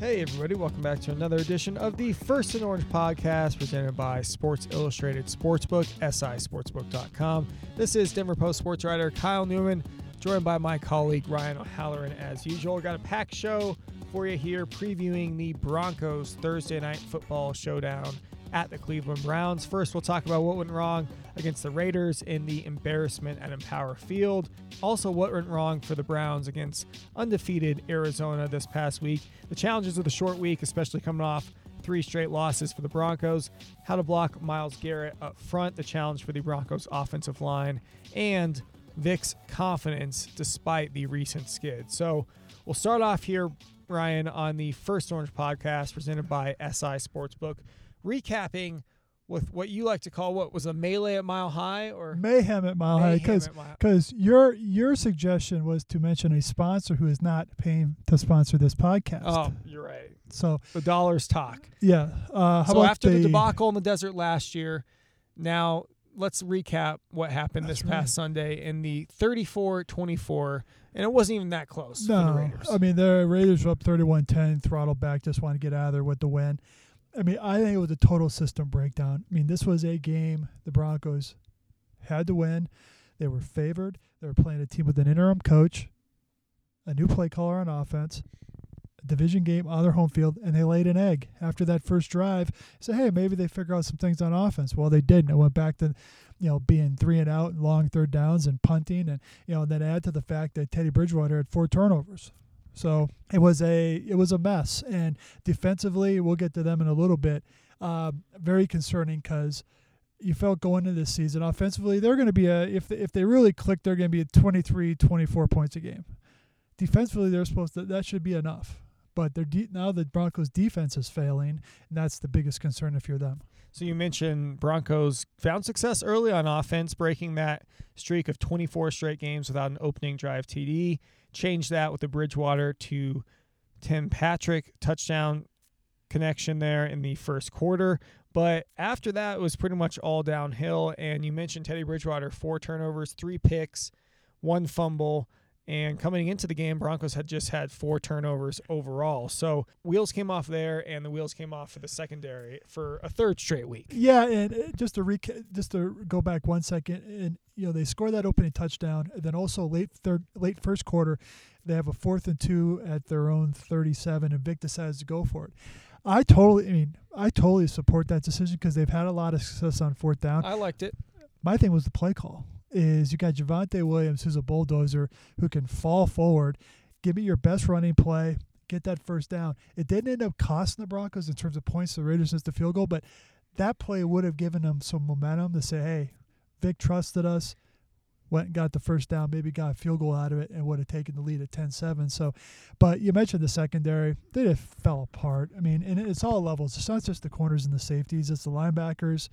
Hey, everybody, welcome back to another edition of the First in Orange podcast presented by Sports Illustrated Sportsbook, sisportsbook.com. This is Denver Post sports writer Kyle Newman, joined by my colleague Ryan O'Halloran as usual. Got a packed show for you here, previewing the Broncos Thursday night football showdown at the Cleveland Browns. First, we'll talk about what went wrong against the Raiders in the embarrassment at Empower Field. Also, what went wrong for the Browns against undefeated Arizona this past week. The challenges of the short week, especially coming off three straight losses for the Broncos. How to block Myles Garrett up front, the challenge for the Broncos offensive line, and Vic's confidence despite the recent skid. So we'll start off here, Ryan, on the First Orange podcast presented by SI Sportsbook, recapping with what you like to call what was a melee at Mile High or mayhem at Mile High because because your your suggestion was to mention a sponsor who is not paying to sponsor this podcast. Oh, you're right. So the dollars talk. Yeah. Uh, so after the, the, debacle in the desert last year, now let's recap what happened this past right. Sunday in the 34-24 and it wasn't even that close no, I mean the Raiders were up 31-10, throttled back, just wanted to get out of there with the win. I mean, I think it was a total system breakdown. I mean, this was a game the Broncos had to win. They were favored. They were playing a team with an interim coach, a new play caller on offense, a division game on their home field, and they laid an egg after that first drive. Say, hey, maybe they figure out some things on offense. Well, they didn't. It went back to, you know, being three and out and long third downs and punting, and you know, and then add to the fact that Teddy Bridgewater had four turnovers. So it was a it was a mess, and defensively, we'll get to them in a little bit. Uh, very concerning because you felt going into this season offensively they're going to be a if they, if they really click they're going to be at 23 24 points a game. Defensively they're supposed to that should be enough. But they're de- now the broncos defense is failing and that's the biggest concern if you're them so you mentioned broncos found success early on offense breaking that streak of 24 straight games without an opening drive td Changed that with the Bridgewater to Tim Patrick touchdown connection there in the first quarter. But after that, it was pretty much all downhill. And you mentioned Teddy Bridgewater, four turnovers, three picks, one fumble. And coming into the game, Broncos had just had four turnovers overall. So wheels came off there, and the wheels came off for the secondary for a third straight week. Yeah, and uh, just to recap, just to go back one second, and you know they score that opening touchdown, and then also late third, late first quarter, they have a fourth and two at their own 37, and Vic decides to go for it. I totally, I mean, I totally support that decision because they've had a lot of success on fourth down. I liked it. My thing was the play call is you got Javonte Williams, who's a bulldozer, who can fall forward, give me your best running play, get that first down. It didn't end up costing the Broncos in terms of points. The Raiders missed the field goal, but that play would have given them some momentum to say, hey, Vic trusted us, went and got the first down, maybe got a field goal out of it, and would have taken the lead at 10 7. So, but you mentioned the secondary, they just fell apart. I mean, and it's all levels. It's not just the corners and the safeties, it's the linebackers.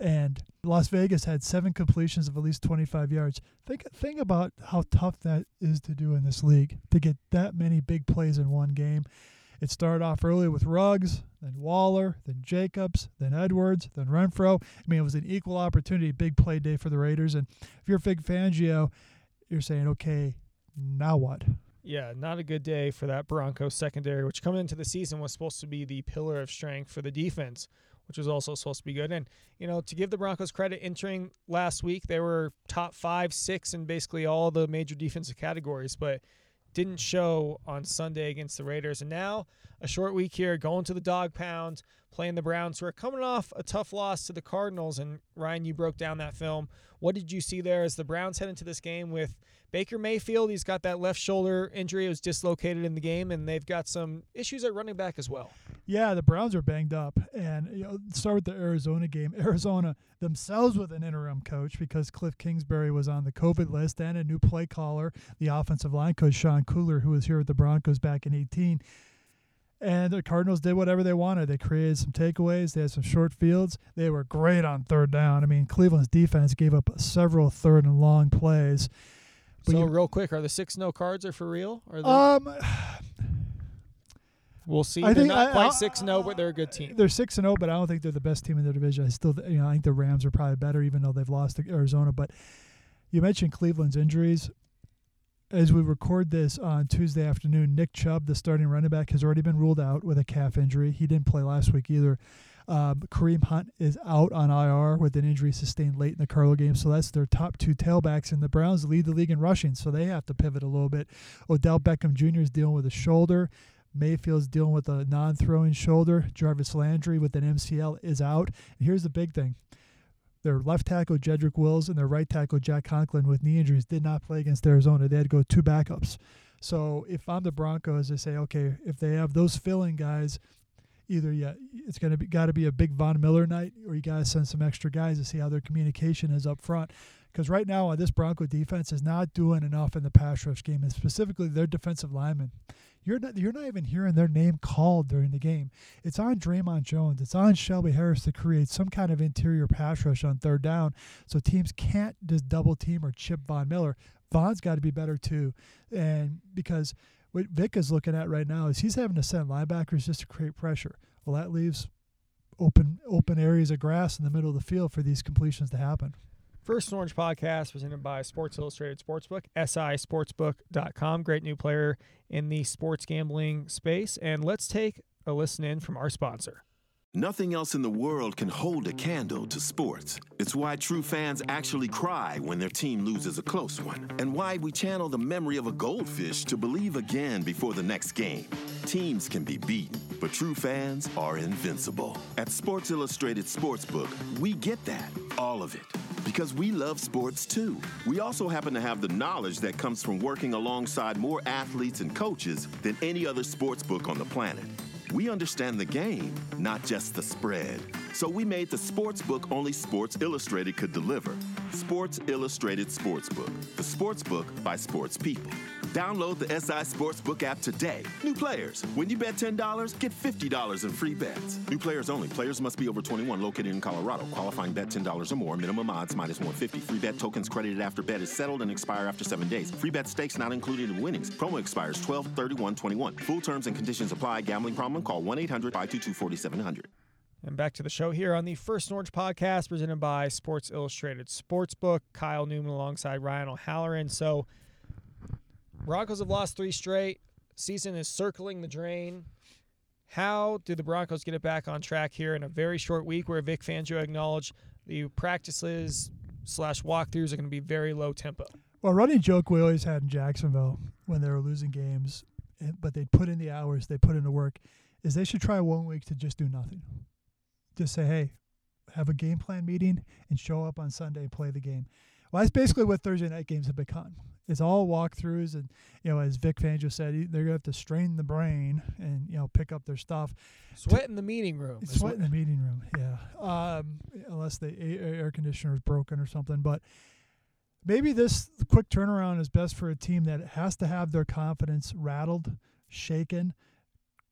And Las Vegas had seven completions of at least 25 yards. Think think about how tough that is to do in this league to get that many big plays in one game. It started off early with Ruggs, then Waller, then Jacobs, then Edwards, then Renfrow. I mean, it was an equal opportunity, big play day for the Raiders. And if you're Vic Fangio, you're saying, okay, now what? Yeah, not a good day for that Broncos secondary, which coming into the season was supposed to be the pillar of strength for the defense which was also supposed to be good. And, you know, to give the Broncos credit, entering last week, they were top five, six in basically all the major defensive categories, but didn't show on Sunday against the Raiders. And now a short week here, going to the dog pound, playing the Browns, who are coming off a tough loss to the Cardinals. And Ryan, you broke down that film. What did you see there as the Browns head into this game with Baker Mayfield? He's got that left shoulder injury. It was dislocated in the game, and they've got some issues at running back as well. Yeah, the Browns are banged up. And you know, start with the Arizona game. Arizona themselves with an interim coach because Cliff Kingsbury was on the COVID list and a new play caller, the offensive line coach Sean Kugler, who was here with the Broncos back in 18 and the Cardinals did whatever they wanted. They created some takeaways. They had some short fields. They were great on third down. I mean, Cleveland's defense gave up several third and long plays. But so, you, real quick, are the six no cards are for real? Or um, we'll see. I they're think, not I, quite six no, but they're a good team. They're six and zero, but I don't think they're the best team in their division. I still, you know, I think the Rams are probably better, even though they've lost to Arizona. But you mentioned Cleveland's injuries. as we record this on Tuesday afternoon, Nick Chubb, the starting running back, has already been ruled out with a calf injury. He didn't play last week either. Um, Kareem Hunt is out on IR with an injury sustained late in the Carlo game, so that's their top two tailbacks. And the Browns lead the league in rushing, so they have to pivot a little bit. Odell Beckham Jr. is dealing with a shoulder. Mayfield's dealing with a non-throwing shoulder. Jarvis Landry with an MCL is out. And here's the big thing: their left tackle Jedrick Wills and their right tackle Jack Conklin with knee injuries did not play against Arizona. They had to go two backups. So if I'm the Broncos, I say, okay, if they have those filling guys, either yeah, it's gonna be got to be a big Von Miller night, or you got to send some extra guys to see how their communication is up front. Because right now, uh, this Bronco defense is not doing enough in the pass rush game, and specifically their defensive linemen. You're not you're not even hearing their name called during the game. It's on Dre'Mont Jones. It's on Shelby Harris to create some kind of interior pass rush on third down, so teams can't just double team or chip Von Miller. Von's got to be better too, and because what Vic is looking at right now is he's having to send linebackers just to create pressure. Well, that leaves open open areas of grass in the middle of the field for these completions to happen. First Orange podcast presented by Sports Illustrated Sportsbook, sisportsbook.com. Great new player in the sports gambling space. And let's take a listen in from our sponsor. Nothing else in the world can hold a candle to sports. It's why true fans actually cry when their team loses a close one, and why we channel the memory of a goldfish to believe again before the next game. Teams can be beaten, but true fans are invincible. At Sports Illustrated Sportsbook, we get that, all of it. Because we love sports too. We also happen to have the knowledge that comes from working alongside more athletes and coaches than any other sports book on the planet. We understand the game, not just the spread. So we made the sports book only Sports Illustrated could deliver. Sports Illustrated Sportsbook, the sports book by sports people. Download the SI Sportsbook app today. New players, when you bet $10, get $50 in free bets. New players only. Players must be over 21, located in Colorado. Qualifying bet $10 or more. Minimum odds minus 150. Free bet tokens credited after bet is settled and expire after seven days. Free bet stakes not included in winnings. Promo expires 12 31 21. Full terms and conditions apply. Gambling problem? Call 1 800 522 4700. And back to the show here on the First Orange podcast presented by Sports Illustrated Sportsbook. Kyle Newman alongside Ryan O'Halloran. So, Broncos have lost three straight. Season is circling the drain. How do the Broncos get it back on track here in a very short week where Vic Fangio acknowledged the practices slash walkthroughs are going to be very low tempo? Well, running joke we always had in Jacksonville when they were losing games, eh, but they put in the hours, they put in the work, is they should try one week to just do nothing. Just say, hey, have a game plan meeting and show up on Sunday play the game. Well, that's basically what Thursday night games have become. It's all walkthroughs, and you know, as Vic Fangio said, they're gonna have to strain the brain and you know pick up their stuff. Sweat in the meeting room. Sweat in the meeting room, yeah. Um, unless the air conditioner is broken or something, but maybe this quick turnaround is best for a team that has to have their confidence rattled, shaken,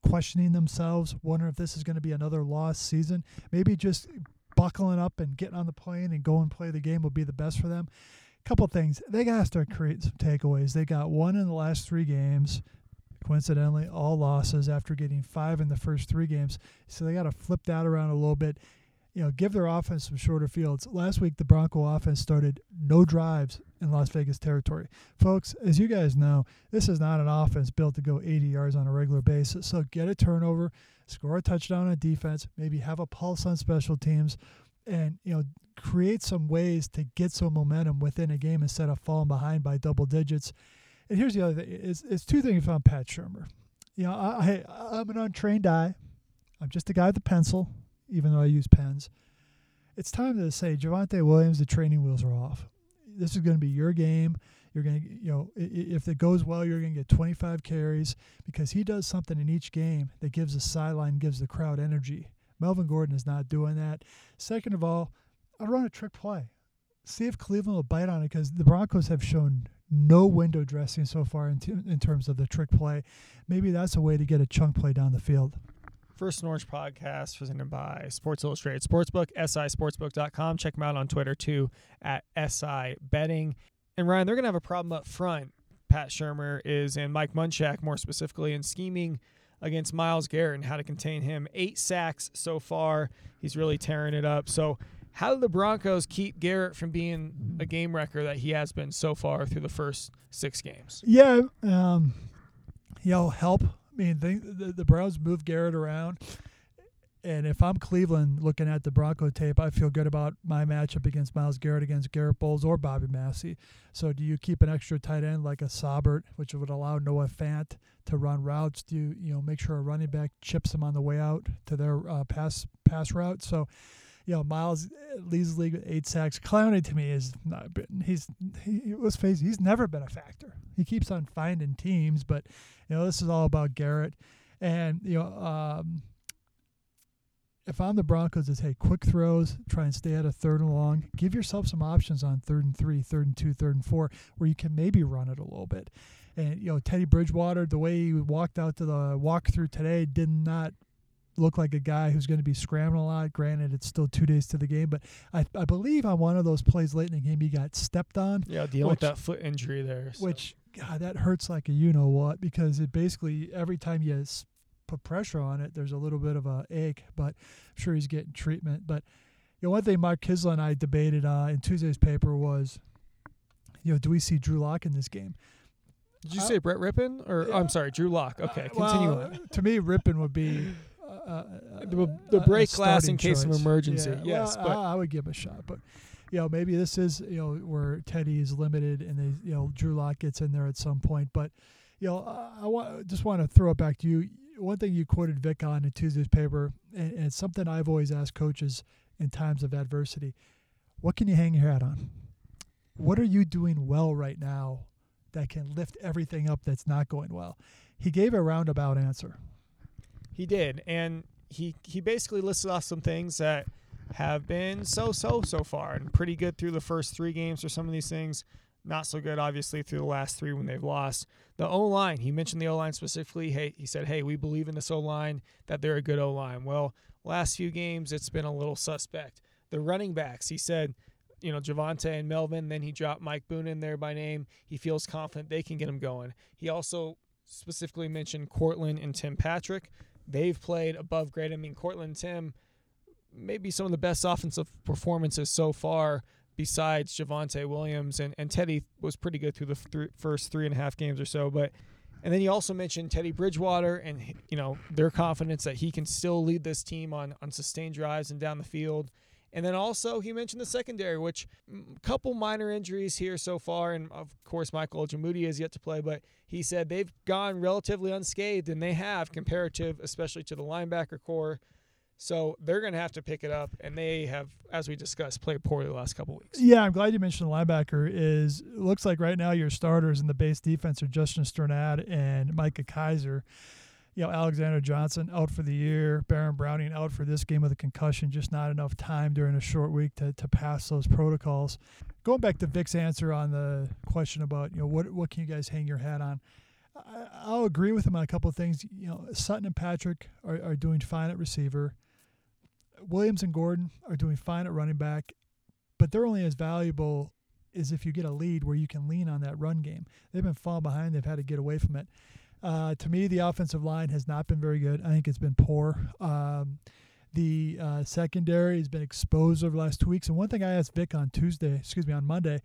questioning themselves, wondering if this is going to be another lost season. Maybe just buckling up and getting on the plane and go and play the game will be the best for them couple things. They got to start creating some takeaways. They got one in the last three games. Coincidentally, all losses after getting five in the first three games. So they got to flip that around a little bit. You know, give their offense some shorter fields. Last week, the Bronco offense started no drives in Las Vegas territory. Folks, as you guys know, this is not an offense built to go 80 yards on a regular basis. So get a turnover, score a touchdown on defense, maybe have a pulse on special teams, and you know create some ways to get some momentum within a game instead of falling behind by double digits. And here's the other thing: it's, it's two things on Pat Shurmur. You know, I, I I'm an untrained eye. I'm just a guy with a pencil, even though I use pens. It's time to say, Javonte Williams, the training wheels are off. This is going to be your game. You're going to, you know, if it goes well, you're going to get 25 carries because he does something in each game that gives the sideline, gives the crowd energy. Melvin Gordon is not doing that. Second of all, I'd run a trick play. See if Cleveland will bite on it because the Broncos have shown no window dressing so far in, t- in terms of the trick play. Maybe that's a way to get a chunk play down the field. First and Orange podcast presented by Sports Illustrated Sportsbook, sisportsbook.com. Check them out on Twitter too at SI Betting. And Ryan, they're going to have a problem up front. Pat Shurmur is, and Mike Munchak more specifically, in scheming against Myles Garrett and how to contain him. Eight sacks so far. He's really tearing it up. So How do the Broncos keep Garrett from being a game wrecker that he has been so far through the first six games? Yeah, um, you know, help. I mean, they, the the Browns move Garrett around, and if I'm Cleveland looking at the Bronco tape, I feel good about my matchup against Myles Garrett against Garett Bolles or Bobby Massey. So, do you keep an extra tight end like a Saubert, which would allow Noah Fant to run routes? Do you you know make sure a running back chips them on the way out to their uh, pass pass route? So you know, Myles leads the league with eight sacks. Clowney to me is not. been, He's he was face. He's never been a factor. He keeps on finding teams, but you know, this is all about Garrett. And you know, um, if I'm the Broncos, it's hey, quick throws, try and stay out of third and long. Give yourself some options on third and three, third and two, third and four, where you can maybe run it a little bit. And you know, Teddy Bridgewater, the way he walked out to the walkthrough today, did not look like a guy who's going to be scrambling a lot. Granted, it's still two days to the game, but I, I believe on one of those plays late in the game, he got stepped on. Yeah, dealing with that foot injury there. So. Which, God, that hurts like a you know what because it basically every time you put pressure on it, there's a little bit of a ache. But I'm sure he's getting treatment. But you know, one thing Mark Kiszla and I debated uh, in Tuesday's paper was, you know, do we see Drew Lock in this game? Did you uh, say Brett Rypien or oh, I'm sorry, Drew Lock? Okay, continue well, on. To me, Rypien would be uh, the, the break glass in case choice. of emergency. Yeah, yes, well, but I, I, would give him a shot, but you know maybe this is you know where Teddy is limited and they you know Drew Lock gets in there at some point, but you know I, I want just want to throw it back to you. One thing you quoted Vic on in Tuesday's paper, and, and it's something I've always asked coaches in times of adversity: What can you hang your hat on? What are you doing well right now that can lift everything up that's not going well? He gave a roundabout answer. He did, and he he basically listed off some things that have been so so so far, and pretty good through the first three games for some of these things. Not so good, obviously, through the last three when they've lost. The O line, he mentioned the O line specifically. Hey, he said, "Hey, we believe in this O line that they're a good O line." Well, last few games it's been a little suspect. The running backs, he said, you know, Javonte and Melvin. Then he dropped Mike Boone in there by name. He feels confident they can get him going. He also specifically mentioned Courtland and Tim Patrick they've played above grade. I mean, Courtland Tim, maybe some of the best offensive performances so far besides Javonte Williams and, and Teddy was pretty good through the th- first three and a half games or so. But and then you also mentioned Teddy Bridgewater and you know their confidence that he can still lead this team on on sustained drives and down the field. And then also he mentioned the secondary, which a mm, couple minor injuries here so far, and of course Michael Ojemudia is yet to play, but he said they've gone relatively unscathed, and they have comparative, especially to the linebacker corps. So they're going to have to pick it up, and they have, as we discussed, played poorly the last couple weeks. Yeah, I'm glad you mentioned the linebacker. Is looks like right now your starters in the base defense are Justin Strnad and Micah Kiser. you know, Alexander Johnson out for the year, Baron Browning out for this game with a concussion, just not enough time during a short week to, to pass those protocols. Going back to Vic's answer on the question about, you know, what what can you guys hang your hat on? I, will agree with him on a couple of things. You know, Sutton and Patrick are, are doing fine at receiver. Williams and Gordon are doing fine at running back, but they're only as valuable as if you get a lead where you can lean on that run game. They've been falling behind. They've had to get away from it. Uh, to me, the offensive line has not been very good. I think it's been poor. Um, the uh, secondary has been exposed over the last two weeks. And one thing I asked Vic on Tuesday, excuse me, on Monday,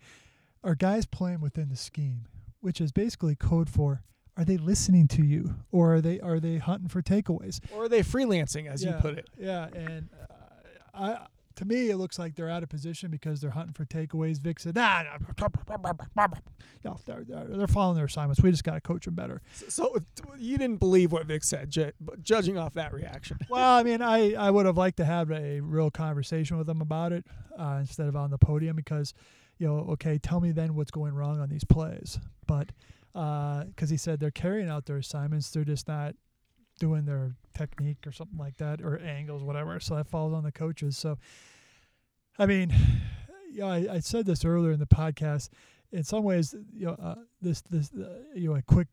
are guys playing within the scheme, which is basically code for are they listening to you or are they are they hunting for takeaways or are they freelancing as yeah, you put it? Yeah, and uh, I to me, it looks like they're out of position because they're hunting for takeaways. Vic said, nah, nah they're, they're, they're, following their assignments. We just got to coach them better. So, so, you didn't believe what Vic said, ju- judging off that reaction. well, I mean, I, I would have liked to have a real conversation with them about it uh, instead of on the podium because, you know, okay, tell me then what's going wrong on these plays. But because uh, he said they're carrying out their assignments, they're just not doing their technique or something like that or angles, whatever. So that falls on the coaches. So, I mean, you know, I, I said this earlier in the podcast. In some ways, you know, uh, this this uh, you know a quick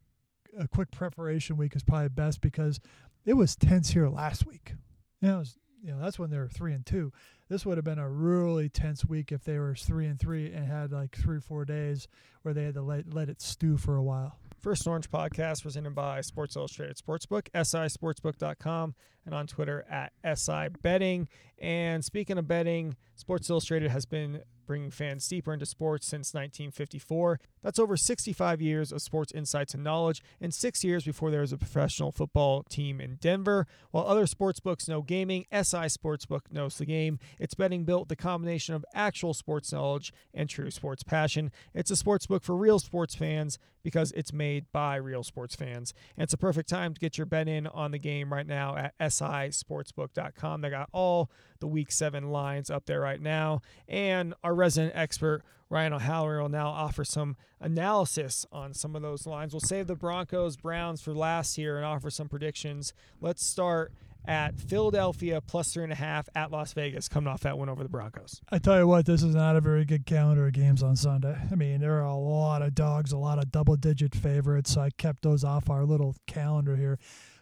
a quick preparation week is probably best because it was tense here last week. You know, was, you know that's when they were three and two. This would have been a really tense week if they were three and three and had like three or four days where they had to let let it stew for a while. First Orange podcast presented by Sports Illustrated Sportsbook, sisportsbook.com, and on Twitter at SI Betting. And speaking of betting, Sports Illustrated has been bringing fans deeper into sports since 1954. That's over 65 years of sports insights and knowledge, and six years before there was a professional football team in Denver. While other sports books know gaming, SI Sportsbook knows the game. It's betting built the combination of actual sports knowledge and true sports passion. It's a sports book for real sports fans because it's made by real sports fans. And it's a perfect time to get your bet in on the game right now at sisportsbook.com. They got all the week seven lines up there right now. And our resident expert, Ryan O'Halloran, will now offer some analysis on some of those lines. We'll save the Broncos Browns for last here and offer some predictions. Let's start at Philadelphia plus three and a half at Las Vegas, coming off that win over the Broncos. I tell you what, this is not a very good calendar of games on Sunday. I mean, there are a lot of dogs, a lot of double digit favorites. So I kept those off our little calendar here.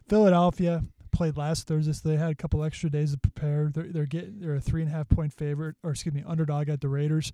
Philadelphia played last Thursday, so they had a couple extra days to prepare. They're, they're getting they're a three and a half point favorite, or excuse me, underdog at the Raiders.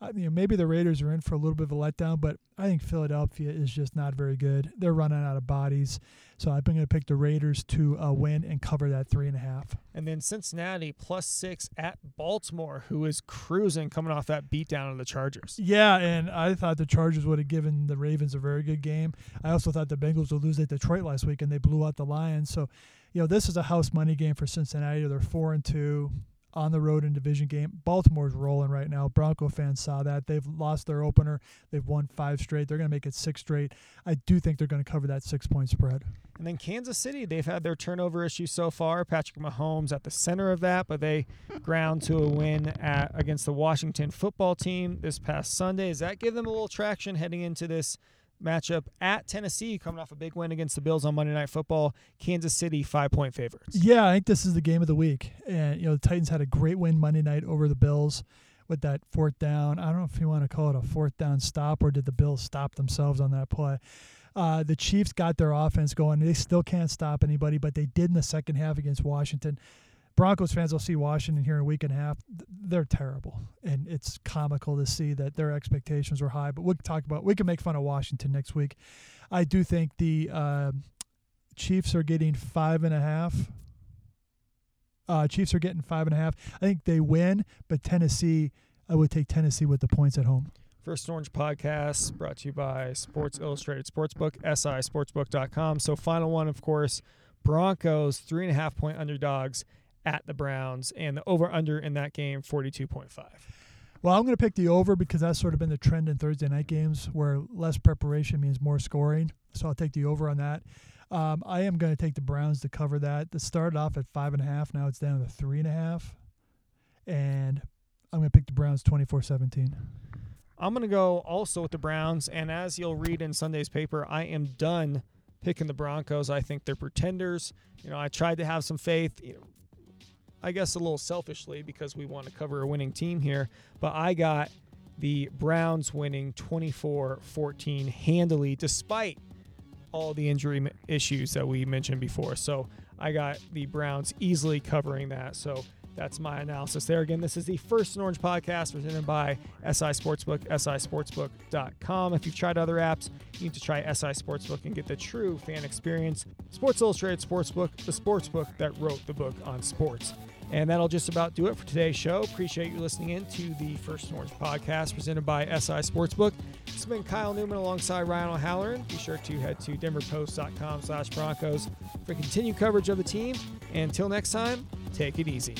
I mean, maybe the Raiders are in for a little bit of a letdown, but I think Philadelphia is just not very good. They're running out of bodies, so I'm going to pick the Raiders to uh, win and cover that three and a half. And then Cincinnati plus six at Baltimore, who is cruising coming off that beatdown of the Chargers. Yeah, and I thought the Chargers would have given the Ravens a very good game. I also thought the Bengals would lose at Detroit last week, and they blew out the Lions. So, you know, this is a house money game for Cincinnati. They're four and two on the road in division game. Baltimore's rolling right now. Bronco fans saw that. They've lost their opener. They've won five straight. They're going to make it six straight. I do think they're going to cover that six point spread. And then Kansas City, they've had their turnover issue so far. Patrick Mahomes at the center of that, but they ground to a win at against the Washington football team this past Sunday. Does that give them a little traction heading into this matchup at Tennessee, coming off a big win against the Bills on Monday Night Football. Kansas City five point favorites. Yeah, I think this is the game of the week, and you know the Titans had a great win Monday night over the Bills with that fourth down. I don't know if you want to call it a fourth down stop or did the Bills stop themselves on that play. Uh, the Chiefs got their offense going. They still can't stop anybody, but they did in the second half against Washington. Broncos fans will see Washington here in a week and a half. They're terrible, and it's comical to see that their expectations were high. But we'll talk about. We can make fun of Washington next week. I do think the uh, Chiefs are getting five and a half. Uh, Chiefs are getting five and a half. I think they win, but Tennessee. I would take Tennessee with the points at home. First Orange Podcast brought to you by Sports Illustrated Sportsbook, sisportsbook.com. So, final one, of course, Broncos, three and a half point underdogs at the Browns, and the over under in that game, 42.5. Well, I'm going to pick the over because that's sort of been the trend in Thursday night games where less preparation means more scoring. So I'll take the over on that. Um, I am going to take the Browns to cover that. It started off at five and a half. Now it's down to three and a half. And I'm going to pick the Browns 24 17. I'm going to go also with the Browns. And as you'll read in Sunday's paper, I am done picking the Broncos. I think they're pretenders. You know, I tried to have some faith. You know, I guess a little selfishly because we want to cover a winning team here, but I got the Browns winning 24 14 handily despite all the injury issues that we mentioned before. So I got the Browns easily covering that. So that's my analysis there. Again, this is the First and Orange podcast presented by SI Sportsbook, sisportsbook.com. If you've tried other apps, you need to try SI Sportsbook and get the true fan experience. Sports Illustrated Sportsbook, the sportsbook that wrote the book on sports. And that'll just about do it for today's show. Appreciate you listening in to the First Orange podcast presented by SI Sportsbook. Has been Kyle Newman alongside Ryan O'Halloran. Be sure to head to denverpost.com slash Broncos for continued coverage of the team. And until next time, take it easy.